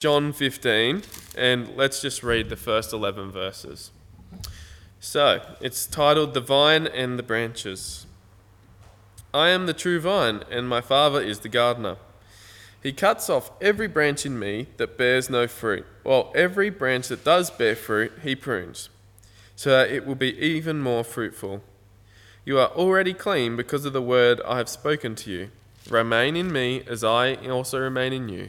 John 15, and let's just read the first 11 verses. So, it's titled The Vine and the Branches. I am the true vine, and my Father is the gardener. He cuts off every branch in me that bears no fruit, while every branch that does bear fruit, he prunes, so that it will be even more fruitful. You are already clean because of the word I have spoken to you. Remain in me as I also remain in you.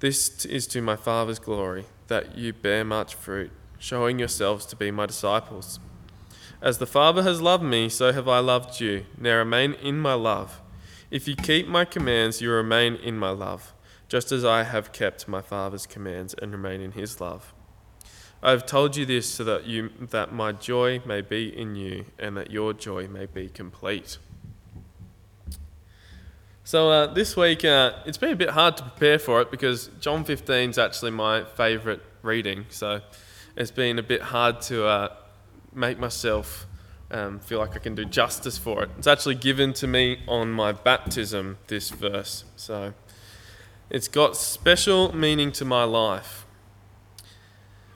This is to my Father's glory, that you bear much fruit, showing yourselves to be my disciples. As the Father has loved me, so have I loved you. Now remain in my love. If you keep my commands, you remain in my love, just as I have kept my Father's commands and remain in his love. I have told you this so that you that my joy may be in you and that your joy may be complete. So uh, this week, uh, it's been a bit hard to prepare for it because John 15 is actually my favourite reading. So it's been a bit hard to uh, make myself um, feel like I can do justice for it. It's actually given to me on my baptism, this verse. So it's got special meaning to my life.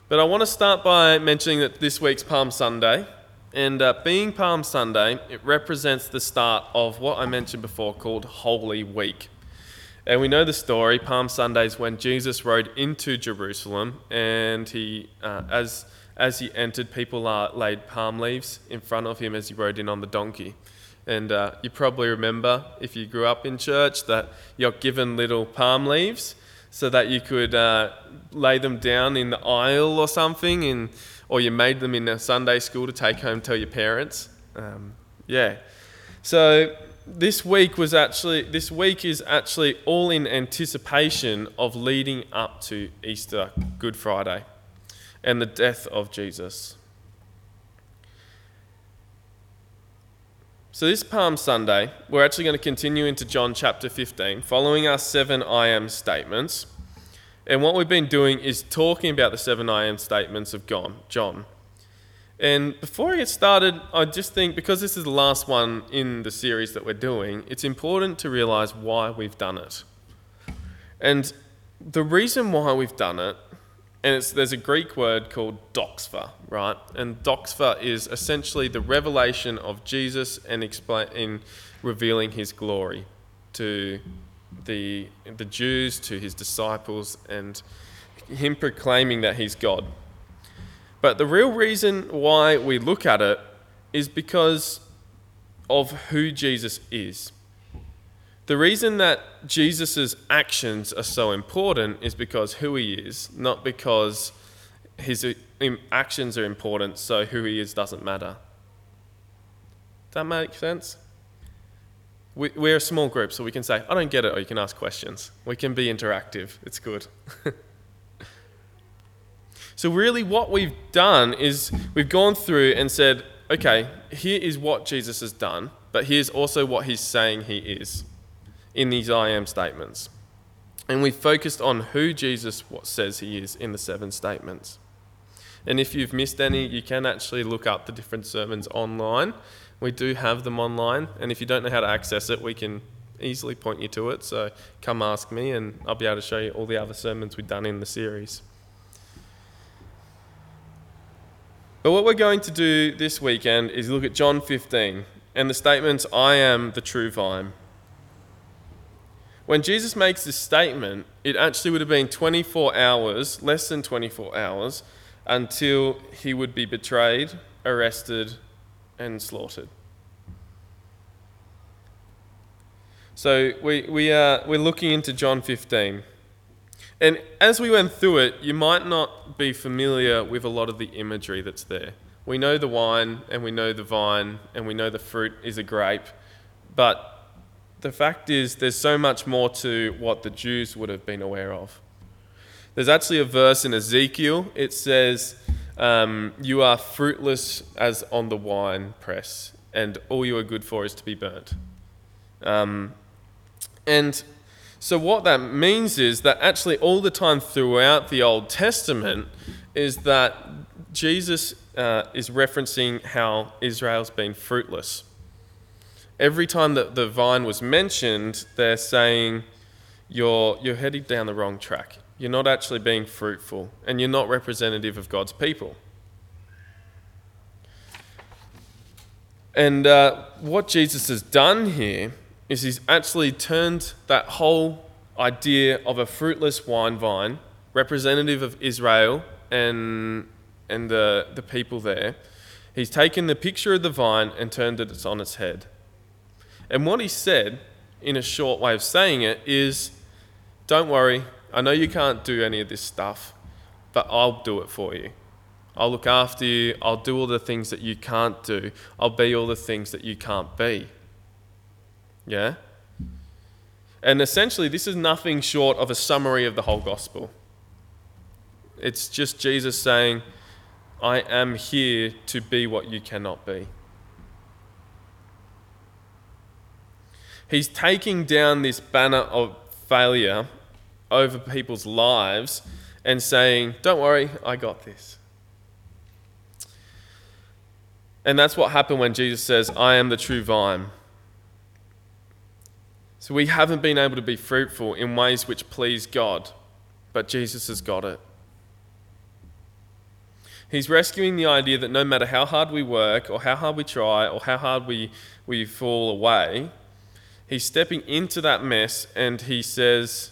But I want to start by mentioning that this week's Palm Sunday. And uh, being Palm Sunday, it represents the start of what I mentioned before called Holy Week. And we know the story. Palm Sunday is when Jesus rode into Jerusalem, and he, uh, as as he entered, people uh, laid palm leaves in front of him as he rode in on the donkey. And uh, you probably remember, if you grew up in church, that you're given little palm leaves so that you could uh, lay them down in the aisle or something. And or you made them in a Sunday school to take home tell your parents. Um, yeah. So this week was actually this week is actually all in anticipation of leading up to Easter, Good Friday, and the death of Jesus. So, this Palm Sunday, we're actually going to continue into John chapter 15, following our seven I am statements. And what we've been doing is talking about the seven I am statements of John. And before I get started, I just think because this is the last one in the series that we're doing, it's important to realize why we've done it. And the reason why we've done it, and there's a Greek word called doxa, right? And doxa is essentially the revelation of Jesus and in revealing his glory to the, the Jews to his disciples and him proclaiming that he's God. But the real reason why we look at it is because of who Jesus is. The reason that Jesus' actions are so important is because who he is, not because his actions are important, so who he is doesn't matter. Does that make sense? We, we're a small group, so we can say, I don't get it, or you can ask questions. We can be interactive. It's good. so, really, what we've done is we've gone through and said, okay, here is what Jesus has done, but here's also what he's saying he is in these I am statements. And we focused on who Jesus says he is in the seven statements. And if you've missed any, you can actually look up the different sermons online we do have them online, and if you don't know how to access it, we can easily point you to it. So come ask me, and I'll be able to show you all the other sermons we've done in the series. But what we're going to do this weekend is look at John 15 and the statements, I am the true vine. When Jesus makes this statement, it actually would have been 24 hours, less than 24 hours, until he would be betrayed, arrested, and slaughtered. So we, we are, we're looking into John 15. And as we went through it, you might not be familiar with a lot of the imagery that's there. We know the wine and we know the vine and we know the fruit is a grape, but the fact is, there's so much more to what the Jews would have been aware of. There's actually a verse in Ezekiel. It says, um, You are fruitless as on the wine press, and all you are good for is to be burnt. Um, and so, what that means is that actually, all the time throughout the Old Testament, is that Jesus uh, is referencing how Israel's been fruitless. Every time that the vine was mentioned, they're saying, you're, you're heading down the wrong track. You're not actually being fruitful, and you're not representative of God's people. And uh, what Jesus has done here is he's actually turned that whole idea of a fruitless wine vine, representative of Israel and, and the, the people there, he's taken the picture of the vine and turned it on its head. And what he said, in a short way of saying it, is don't worry, I know you can't do any of this stuff, but I'll do it for you. I'll look after you. I'll do all the things that you can't do. I'll be all the things that you can't be. Yeah? And essentially, this is nothing short of a summary of the whole gospel. It's just Jesus saying, I am here to be what you cannot be. He's taking down this banner of failure over people's lives and saying, Don't worry, I got this. And that's what happened when Jesus says, I am the true vine. So we haven't been able to be fruitful in ways which please God, but Jesus has got it. He's rescuing the idea that no matter how hard we work, or how hard we try, or how hard we, we fall away, he's stepping into that mess and he says,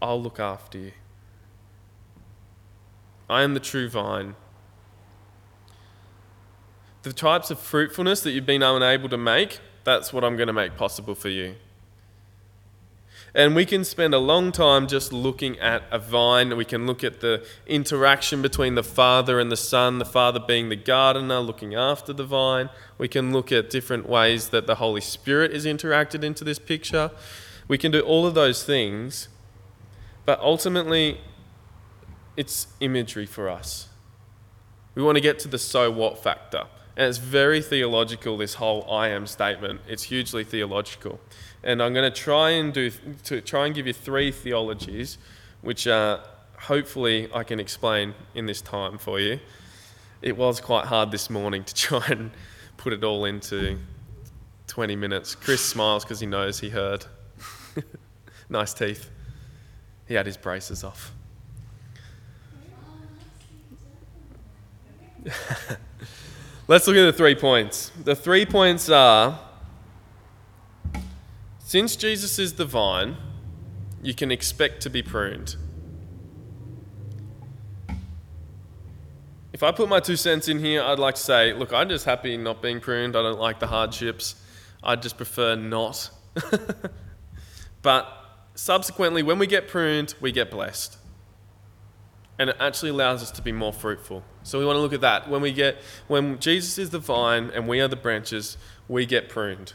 I'll look after you. I am the true vine. The types of fruitfulness that you've been unable to make, that's what I'm going to make possible for you. And we can spend a long time just looking at a vine. We can look at the interaction between the Father and the Son, the Father being the gardener, looking after the vine. We can look at different ways that the Holy Spirit is interacted into this picture. We can do all of those things, but ultimately, it's imagery for us. We want to get to the so what factor. And it's very theological, this whole I am statement. It's hugely theological. And I'm going to try and do to try and give you three theologies, which uh, hopefully I can explain in this time for you. It was quite hard this morning to try and put it all into 20 minutes. Chris smiles because he knows he heard. nice teeth. He had his braces off. Let's look at the three points. The three points are since Jesus is the vine, you can expect to be pruned. If I put my two cents in here, I'd like to say, look, I'm just happy not being pruned. I don't like the hardships. I'd just prefer not. but subsequently, when we get pruned, we get blessed and it actually allows us to be more fruitful. So we want to look at that. When we get when Jesus is the vine and we are the branches, we get pruned.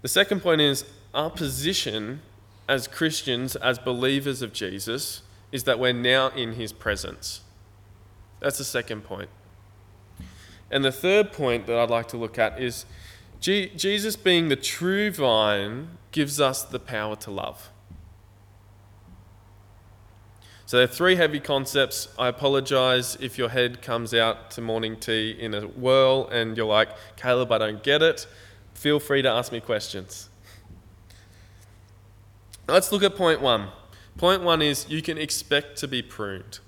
The second point is our position as Christians, as believers of Jesus, is that we're now in his presence. That's the second point. And the third point that I'd like to look at is Jesus being the true vine gives us the power to love. So there are three heavy concepts. I apologize if your head comes out to morning tea in a whirl and you're like, Caleb, I don't get it. Feel free to ask me questions. Let's look at point one. Point one is you can expect to be pruned.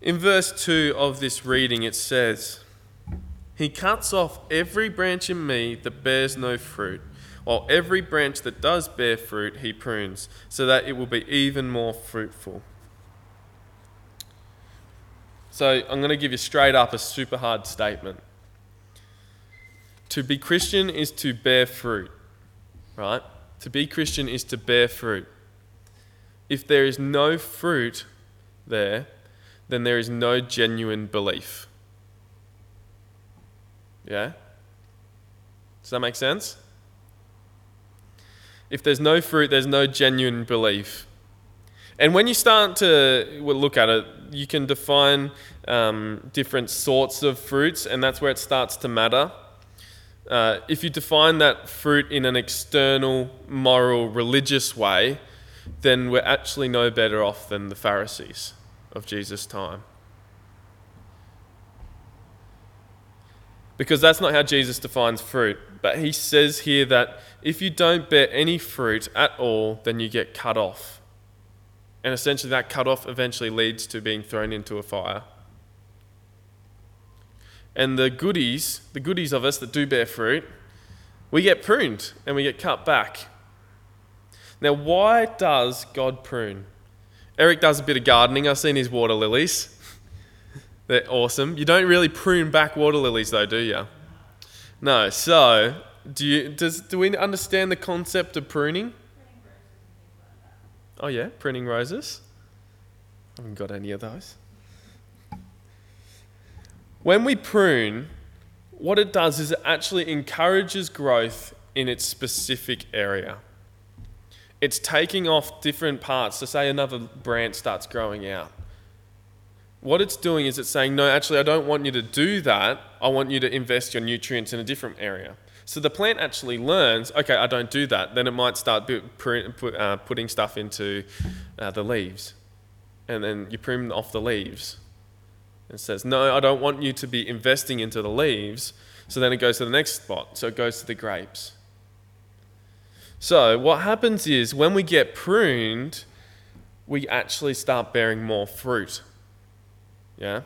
In verse 2 of this reading, it says, He cuts off every branch in me that bears no fruit while every branch that does bear fruit he prunes, so that it will be even more fruitful. So I'm going to give you straight up a super hard statement. To be Christian is to bear fruit, right? To be Christian is to bear fruit. If there is no fruit there, then there is no genuine belief. Yeah? Does that make sense? If there's no fruit, there's no genuine belief. And when you start to look at it, you can define um, different sorts of fruits, and that's where it starts to matter. Uh, if you define that fruit in an external, moral, religious way, then we're actually no better off than the Pharisees of Jesus' time. Because that's not how Jesus defines fruit. But he says here that if you don't bear any fruit at all, then you get cut off. And essentially, that cut off eventually leads to being thrown into a fire. And the goodies, the goodies of us that do bear fruit, we get pruned and we get cut back. Now, why does God prune? Eric does a bit of gardening. I've seen his water lilies. They're awesome. You don't really prune back water lilies, though, do you? No. So, do you does do we understand the concept of pruning? Oh yeah, pruning roses. I haven't got any of those. When we prune, what it does is it actually encourages growth in its specific area. It's taking off different parts. So, say another branch starts growing out what it's doing is it's saying, no, actually, I don't want you to do that. I want you to invest your nutrients in a different area. So the plant actually learns, okay, I don't do that. Then it might start uh, putting stuff into uh, the leaves. And then you prune off the leaves. It says, no, I don't want you to be investing into the leaves. So then it goes to the next spot. So it goes to the grapes. So what happens is when we get pruned, we actually start bearing more fruit. Yeah?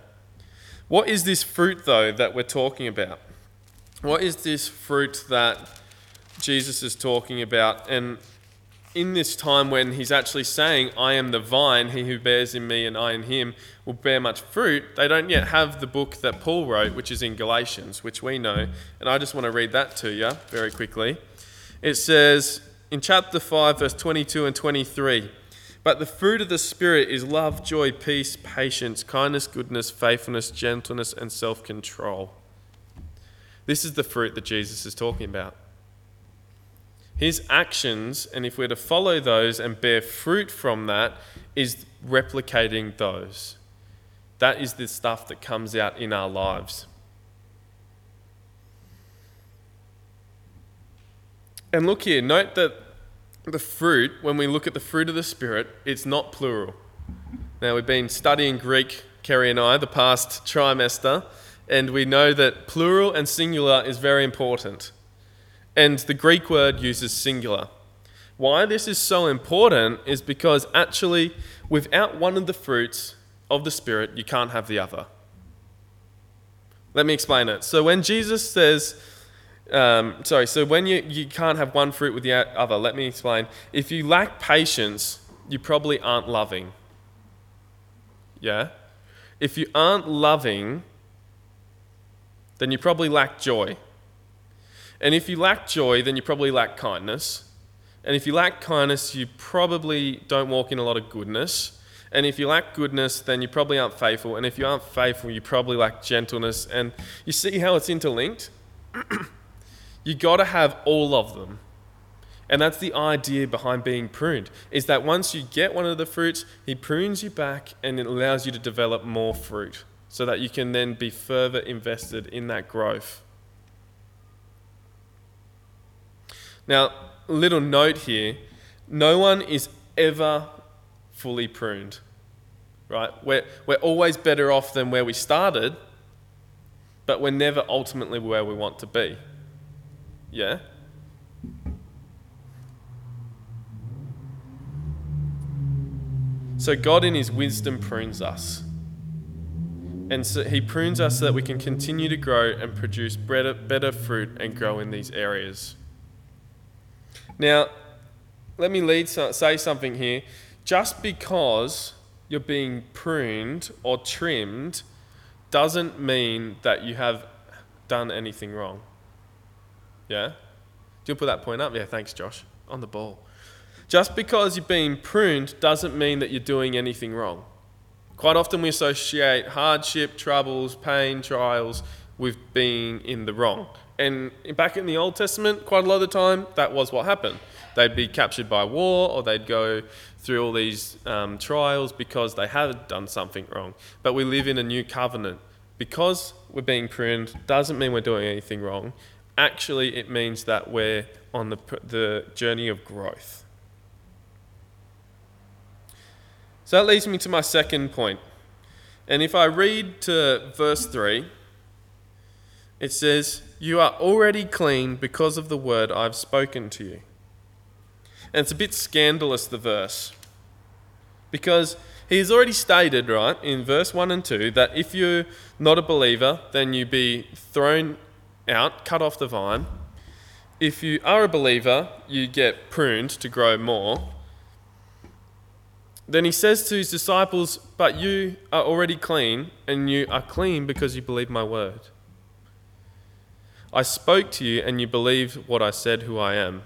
What is this fruit, though, that we're talking about? What is this fruit that Jesus is talking about? And in this time when he's actually saying, I am the vine, he who bears in me and I in him will bear much fruit, they don't yet have the book that Paul wrote, which is in Galatians, which we know. And I just want to read that to you very quickly. It says in chapter 5, verse 22 and 23 but the fruit of the Spirit is love, joy, peace, patience, kindness, goodness, faithfulness, gentleness, and self control. This is the fruit that Jesus is talking about. His actions, and if we're to follow those and bear fruit from that, is replicating those. That is the stuff that comes out in our lives. And look here, note that the fruit, when we look at the fruit of the Spirit, it's not plural. Now, we've been studying Greek, Kerry and I, the past trimester, and we know that plural and singular is very important. And the Greek word uses singular. Why this is so important is because actually, without one of the fruits of the Spirit, you can't have the other. Let me explain it. So, when Jesus says, um, sorry, so when you, you can't have one fruit with the other, let me explain. If you lack patience, you probably aren't loving. Yeah? If you aren't loving, then you probably lack joy. And if you lack joy, then you probably lack kindness. And if you lack kindness, you probably don't walk in a lot of goodness. And if you lack goodness, then you probably aren't faithful. And if you aren't faithful, you probably lack gentleness. And you see how it's interlinked? You got to have all of them. And that's the idea behind being pruned is that once you get one of the fruits, he prunes you back and it allows you to develop more fruit so that you can then be further invested in that growth. Now, little note here, no one is ever fully pruned. Right? We're, we're always better off than where we started, but we're never ultimately where we want to be. Yeah? So God, in His wisdom, prunes us. And so He prunes us so that we can continue to grow and produce better, better fruit and grow in these areas. Now, let me lead, say something here. Just because you're being pruned or trimmed doesn't mean that you have done anything wrong. Yeah? Do you put that point up? Yeah, thanks, Josh. On the ball. Just because you're being pruned doesn't mean that you're doing anything wrong. Quite often we associate hardship, troubles, pain, trials with being in the wrong. And back in the Old Testament, quite a lot of the time, that was what happened. They'd be captured by war or they'd go through all these um, trials because they had done something wrong. But we live in a new covenant. Because we're being pruned doesn't mean we're doing anything wrong. Actually, it means that we're on the, the journey of growth. So that leads me to my second point. And if I read to verse 3, it says, You are already clean because of the word I've spoken to you. And it's a bit scandalous, the verse. Because he's already stated, right, in verse 1 and 2, that if you're not a believer, then you be thrown out, cut off the vine. If you are a believer, you get pruned to grow more. Then he says to his disciples, But you are already clean, and you are clean because you believe my word. I spoke to you, and you believed what I said, who I am.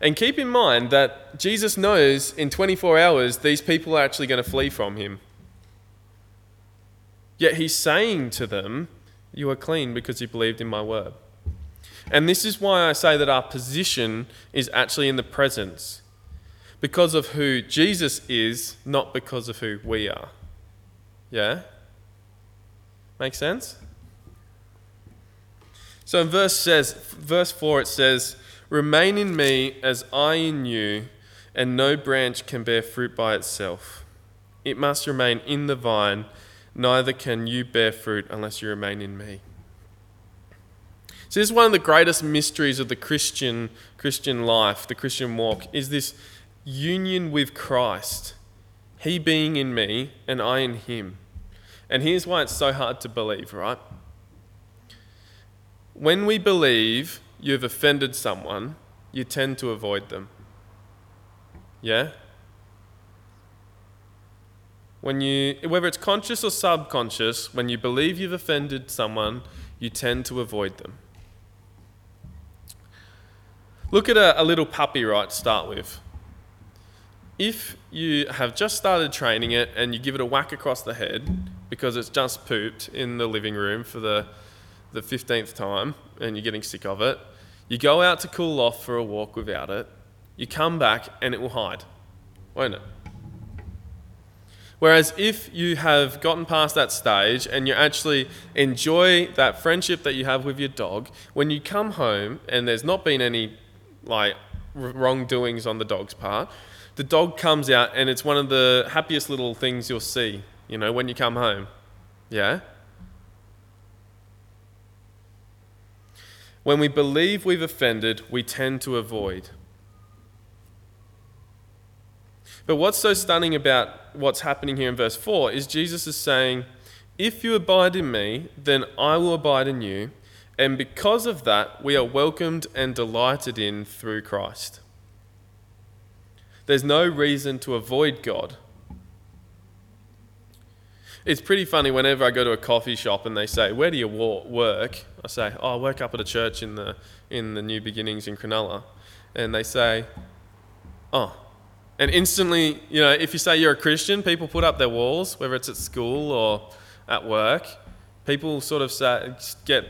And keep in mind that Jesus knows in 24 hours these people are actually going to flee from him. Yet he's saying to them, You are clean because you believed in my word. And this is why I say that our position is actually in the presence because of who Jesus is, not because of who we are. Yeah? Make sense? So in verse says verse 4 it says, "Remain in me as I in you, and no branch can bear fruit by itself. It must remain in the vine, neither can you bear fruit unless you remain in me." So this is one of the greatest mysteries of the Christian Christian life, the Christian walk, is this union with Christ, He being in me and I in Him. And here's why it's so hard to believe, right? When we believe you've offended someone, you tend to avoid them. Yeah? When you, whether it's conscious or subconscious, when you believe you've offended someone, you tend to avoid them. Look at a, a little puppy, right, to start with if you have just started training it and you give it a whack across the head because it's just pooped in the living room for the, the 15th time and you're getting sick of it, you go out to cool off for a walk without it, you come back and it will hide, won't it? Whereas if you have gotten past that stage and you actually enjoy that friendship that you have with your dog, when you come home and there's not been any like wrongdoings on the dog's part, the dog comes out and it's one of the happiest little things you'll see, you know, when you come home. Yeah? When we believe we've offended, we tend to avoid. But what's so stunning about what's happening here in verse 4 is Jesus is saying, If you abide in me, then I will abide in you. And because of that, we are welcomed and delighted in through Christ. There's no reason to avoid God. It's pretty funny whenever I go to a coffee shop and they say, Where do you work? I say, Oh, I work up at a church in the, in the New Beginnings in Cronulla. And they say, Oh. And instantly, you know, if you say you're a Christian, people put up their walls, whether it's at school or at work. People sort of say, get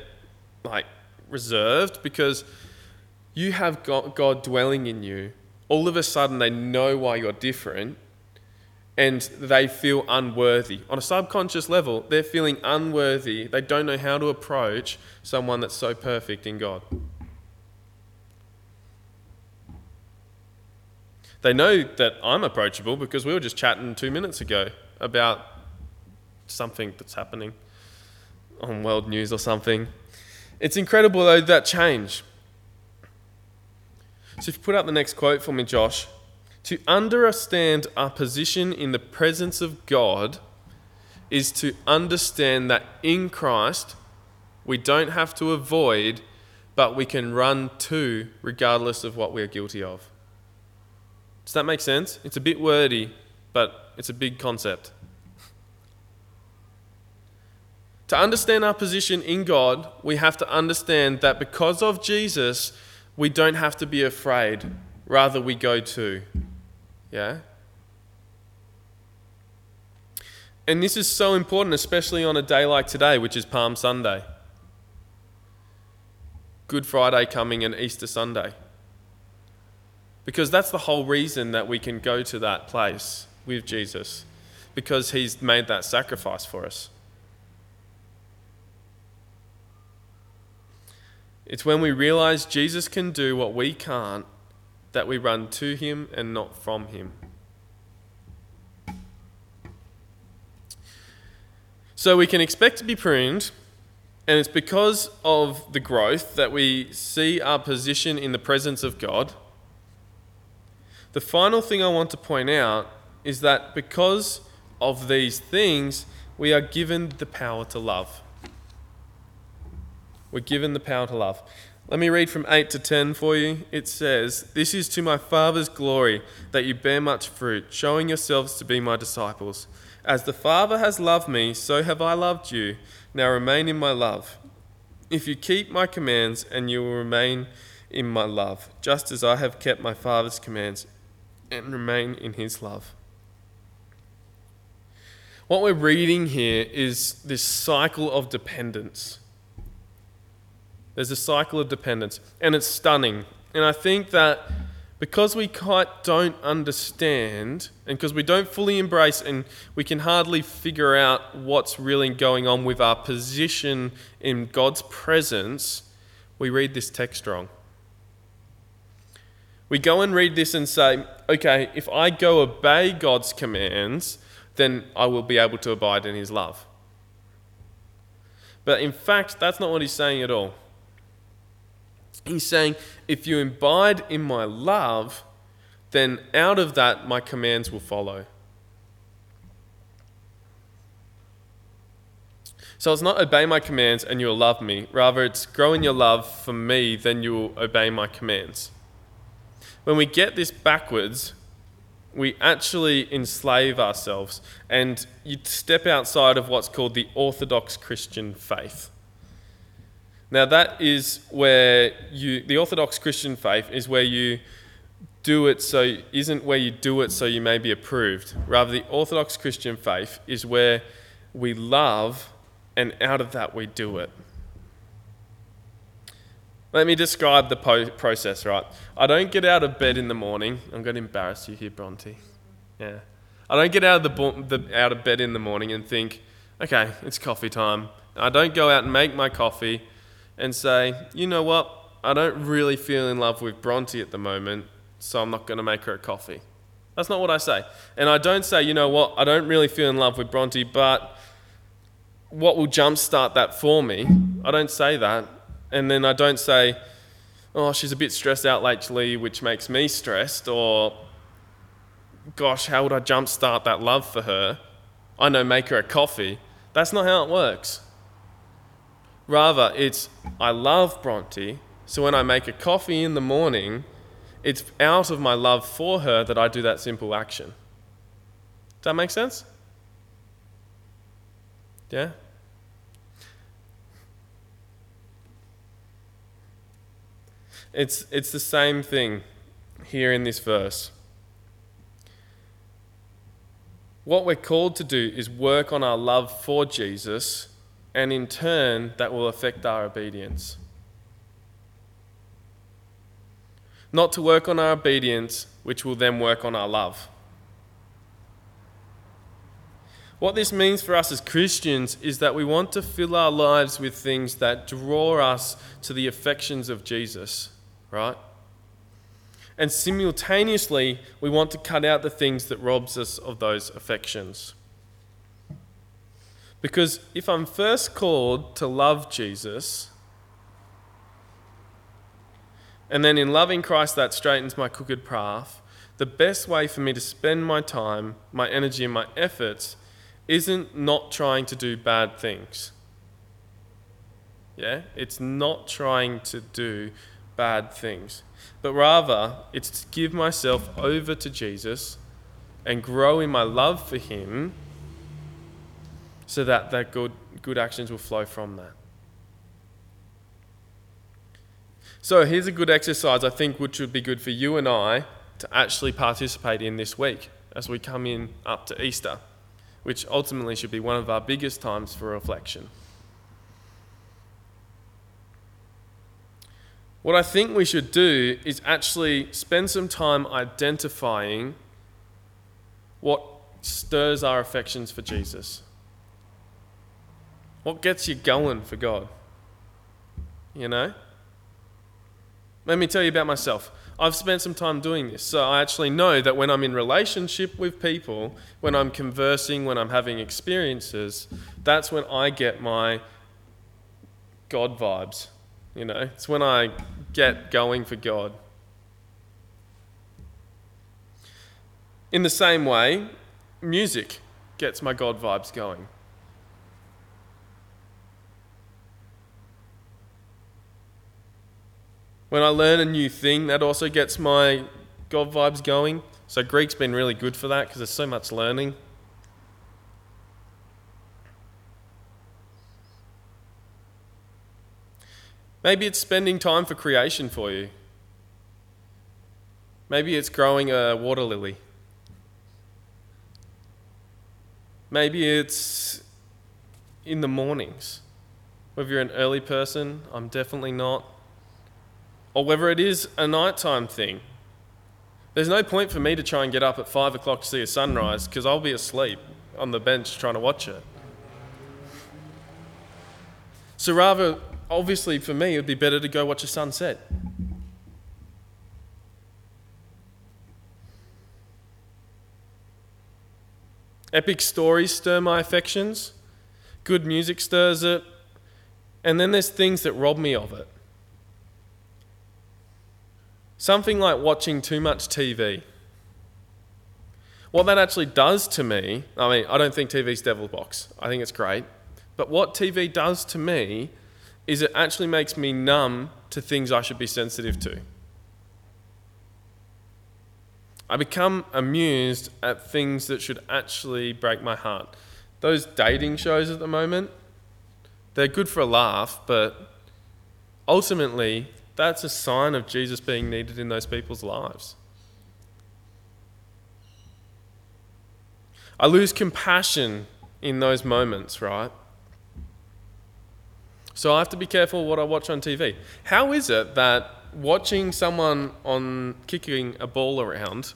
like reserved because you have God dwelling in you all of a sudden they know why you're different and they feel unworthy. On a subconscious level, they're feeling unworthy. They don't know how to approach someone that's so perfect in God. They know that I'm approachable because we were just chatting two minutes ago about something that's happening on world news or something. It's incredible, though, that change. So if you put up the next quote for me, Josh, to understand our position in the presence of God is to understand that in Christ we don't have to avoid, but we can run to regardless of what we're guilty of. Does that make sense? It's a bit wordy, but it's a big concept. To understand our position in God, we have to understand that because of Jesus, we don't have to be afraid. Rather, we go to. Yeah? And this is so important, especially on a day like today, which is Palm Sunday. Good Friday coming and Easter Sunday. Because that's the whole reason that we can go to that place with Jesus, because he's made that sacrifice for us. It's when we realize Jesus can do what we can't that we run to him and not from him. So we can expect to be pruned, and it's because of the growth that we see our position in the presence of God. The final thing I want to point out is that because of these things, we are given the power to love. We're given the power to love. Let me read from 8 to 10 for you. It says, This is to my Father's glory that you bear much fruit, showing yourselves to be my disciples. As the Father has loved me, so have I loved you. Now remain in my love. If you keep my commands, and you will remain in my love, just as I have kept my Father's commands and remain in his love. What we're reading here is this cycle of dependence. There's a cycle of dependence, and it's stunning. And I think that because we quite don't understand, and because we don't fully embrace, and we can hardly figure out what's really going on with our position in God's presence, we read this text wrong. We go and read this and say, okay, if I go obey God's commands, then I will be able to abide in his love. But in fact, that's not what he's saying at all. He's saying, if you abide in my love, then out of that my commands will follow. So it's not obey my commands and you'll love me. Rather, it's grow in your love for me, then you will obey my commands when we get this backwards, we actually enslave ourselves and you step outside of what's called the Orthodox Christian faith. Now, that is where you, the Orthodox Christian faith is where you do it so, isn't where you do it so you may be approved. Rather, the Orthodox Christian faith is where we love and out of that we do it. Let me describe the po- process, right? I don't get out of bed in the morning. I'm going to embarrass you here, Bronte. Yeah. I don't get out of, the, bo- the, out of bed in the morning and think, okay, it's coffee time. I don't go out and make my coffee and say, you know what? I don't really feel in love with Bronte at the moment, so I'm not going to make her a coffee. That's not what I say. And I don't say, you know what? I don't really feel in love with Bronte, but what will jumpstart that for me? I don't say that and then I don't say, oh, she's a bit stressed out lately, which makes me stressed, or gosh, how would I jumpstart that love for her? I know, make her a coffee. That's not how it works. Rather, it's I love Bronte, so when I make a coffee in the morning, it's out of my love for her that I do that simple action. Does that make sense? Yeah? It's, it's the same thing here in this verse. What we're called to do is work on our love for Jesus, and in turn, that will affect our obedience. Not to work on our obedience, which will then work on our love. What this means for us as Christians is that we want to fill our lives with things that draw us to the affections of Jesus right? And simultaneously, we want to cut out the things that robs us of those affections. Because if I'm first called to love Jesus, and then in loving Christ that straightens my crooked path, the best way for me to spend my time, my energy, and my efforts isn't not trying to do bad things. Yeah? It's not trying to do bad things, but rather it's to give myself over to Jesus and grow in my love for Him so that, that good, good actions will flow from that. So here's a good exercise I think which would be good for you and I to actually participate in this week as we come in up to Easter, which ultimately should be one of our biggest times for reflection. What I think we should do is actually spend some time identifying what stirs our affections for Jesus. What gets you going for God? You know? Let me tell you about myself. I've spent some time doing this. So I actually know that when I'm in relationship with people, when I'm conversing, when I'm having experiences, that's when I get my God vibes. You know, it's when I get going for God. In the same way, music gets my God vibes going. When I learn a new thing, that also gets my God vibes going. So Greek's been really good for that because there's so much learning. Maybe it's spending time for creation for you. Maybe it's growing a water lily. Maybe it's in the mornings. Whether you're an early person, I'm definitely not. Or whether it is a nighttime thing. There's no point for me to try and get up at five o'clock to see a sunrise because I'll be asleep on the bench trying to watch it. So rather obviously for me, it would be better to go watch a sunset. Epic stories stir my affections. Good music stirs it. And then there's things that rob me of it. Something like watching too much TV. What that actually does to me, I mean, I don't think TV's devil's box. I think it's great. But what TV does to me is it actually makes me numb to things I should be sensitive to. I become amused at things that should actually break my heart. Those dating shows at the moment, they're good for a laugh, but ultimately, that's a sign of Jesus being needed in those people's lives. I lose compassion in those moments, right? So I have to be careful what I watch on TV. How is it that watching someone on kicking a ball around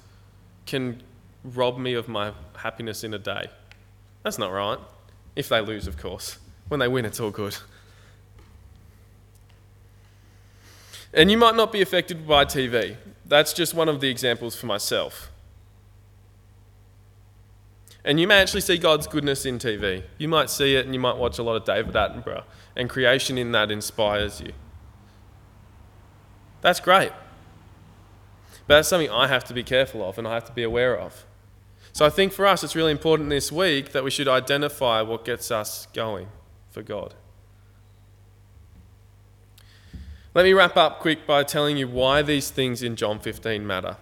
can rob me of my happiness in a day? That's not right. If they lose, of course. When they win, it's all good. And you might not be affected by TV. That's just one of the examples for myself. And you may actually see God's goodness in TV. You might see it and you might watch a lot of David Attenborough, and creation in that inspires you. That's great. But that's something I have to be careful of and I have to be aware of. So I think for us, it's really important this week that we should identify what gets us going for God. Let me wrap up quick by telling you why these things in John 15 matter.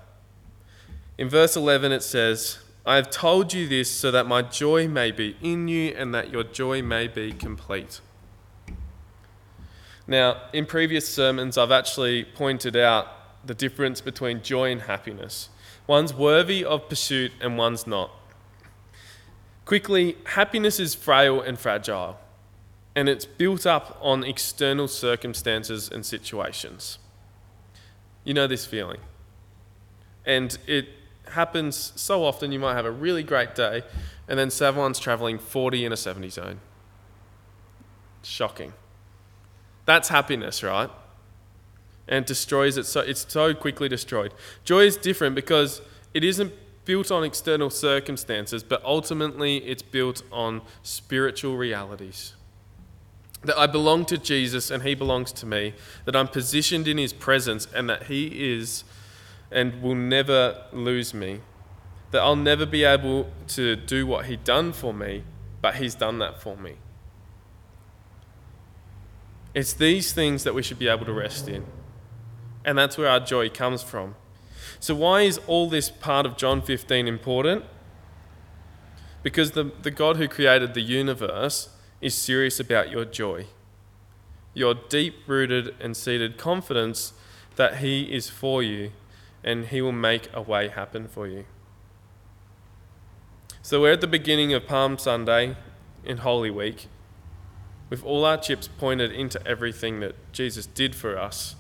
In verse 11, it says, I have told you this so that my joy may be in you and that your joy may be complete. Now, in previous sermons, I've actually pointed out the difference between joy and happiness. One's worthy of pursuit and one's not. Quickly, happiness is frail and fragile, and it's built up on external circumstances and situations. You know this feeling. And it happens so often you might have a really great day and then someone's traveling 40 in a 70 zone. Shocking. That's happiness, right? And destroys it so it's so quickly destroyed. Joy is different because it isn't built on external circumstances, but ultimately it's built on spiritual realities. That I belong to Jesus and he belongs to me, that I'm positioned in his presence and that he is and will never lose me. That I'll never be able to do what He done for me, but He's done that for me. It's these things that we should be able to rest in. And that's where our joy comes from. So, why is all this part of John 15 important? Because the, the God who created the universe is serious about your joy, your deep rooted and seated confidence that He is for you and He will make a way happen for you. So, we're at the beginning of Palm Sunday in Holy Week, with all our chips pointed into everything that Jesus did for us.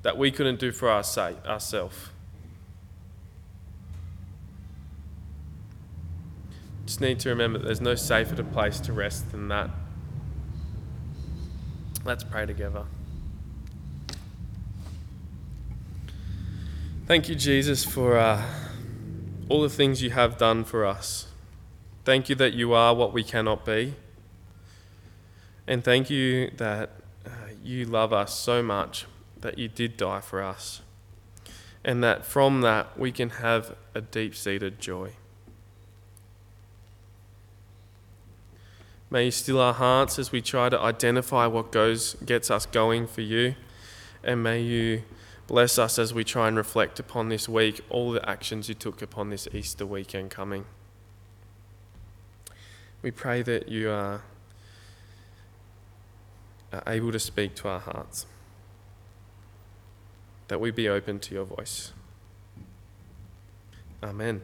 that we couldn't do for our sake, ourselves. Just need to remember there's no safer place to rest than that. Let's pray together. Thank you, Jesus, for uh, all the things you have done for us. Thank you that you are what we cannot be. And thank you that uh, you love us so much that you did die for us. And that from that we can have a deep seated joy. May you still our hearts as we try to identify what goes gets us going for you. And may you bless us as we try and reflect upon this week, all the actions you took upon this Easter weekend coming. We pray that you are, are able to speak to our hearts, that we be open to your voice. Amen.